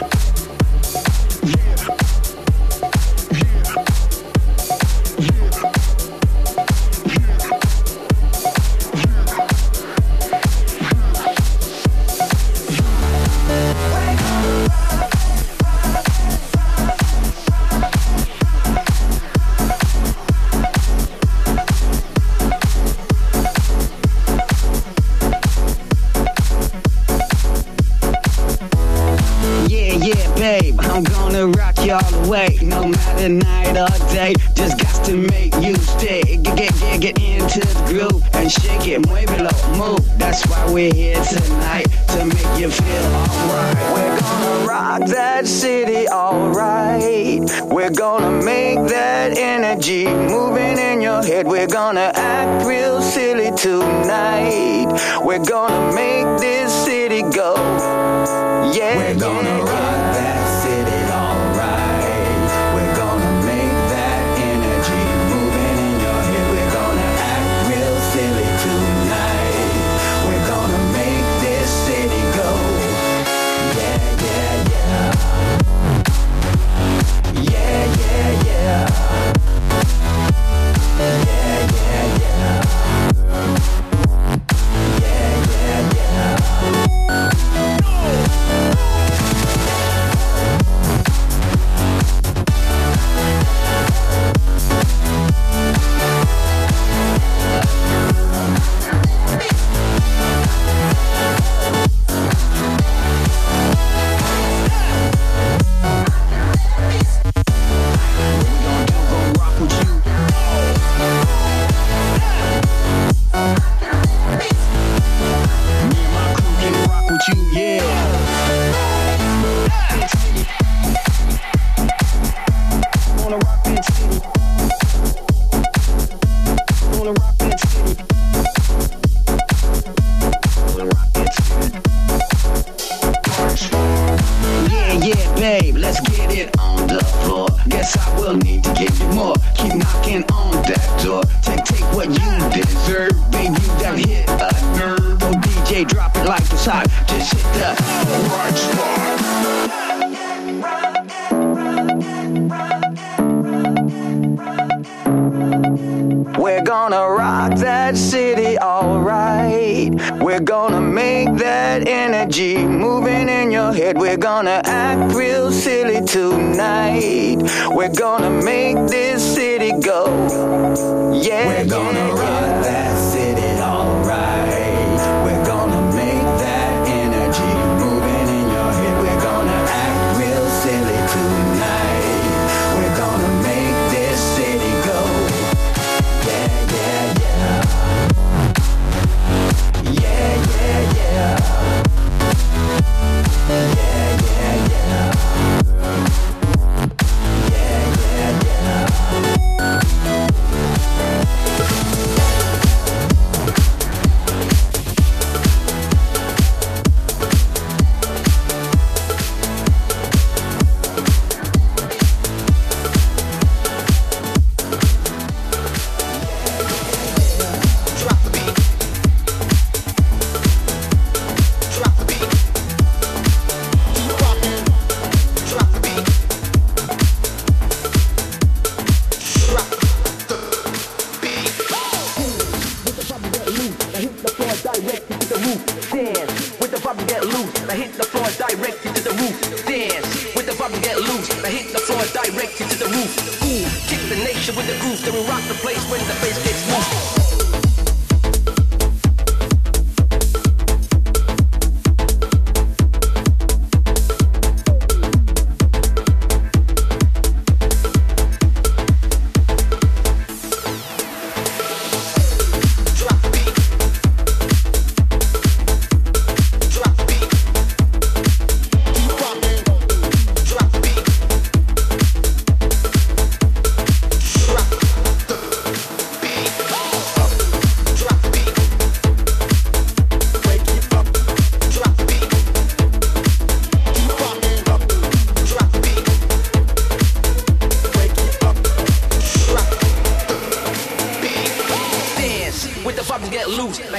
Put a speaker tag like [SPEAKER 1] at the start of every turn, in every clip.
[SPEAKER 1] Peace.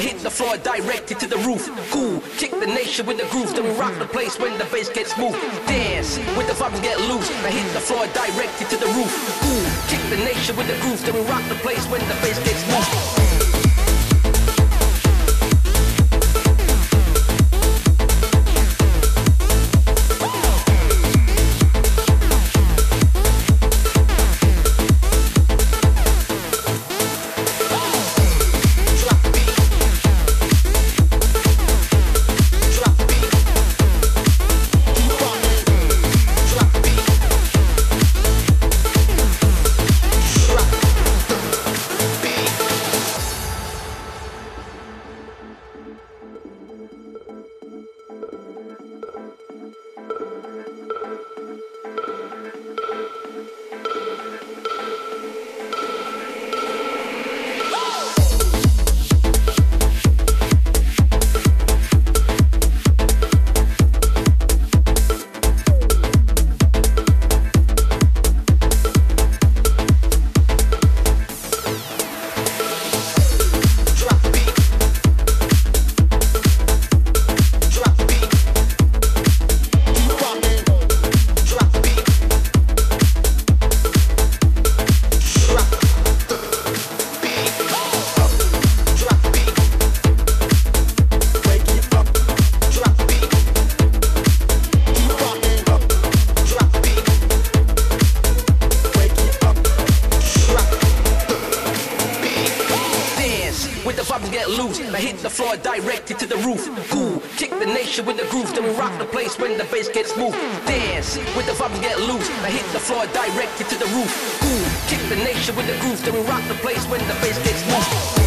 [SPEAKER 1] hit the
[SPEAKER 2] floor directed to the roof. Cool, kick the nation with the groove. Then we rock the place when the bass gets moved. Dance with the vibes get loose. I hit the floor directed to the roof. Cool, kick the nation with the groove. Then we rock the place when the bass gets moved. Nation with the groove. Then we rock the place when the bass gets moved. Dance with the vibes get loose. I hit the floor directed to the roof. Cool, kick the nation with the groove. Then we rock the place when the bass gets smooth.